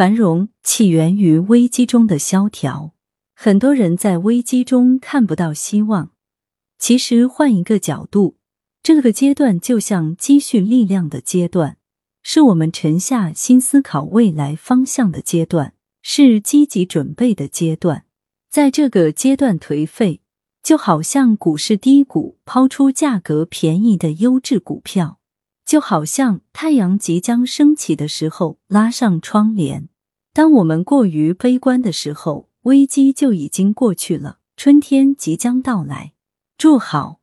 繁荣起源于危机中的萧条。很多人在危机中看不到希望，其实换一个角度，这个阶段就像积蓄力量的阶段，是我们沉下心思考未来方向的阶段，是积极准备的阶段。在这个阶段颓废，就好像股市低谷，抛出价格便宜的优质股票，就好像太阳即将升起的时候拉上窗帘。当我们过于悲观的时候，危机就已经过去了，春天即将到来。祝好。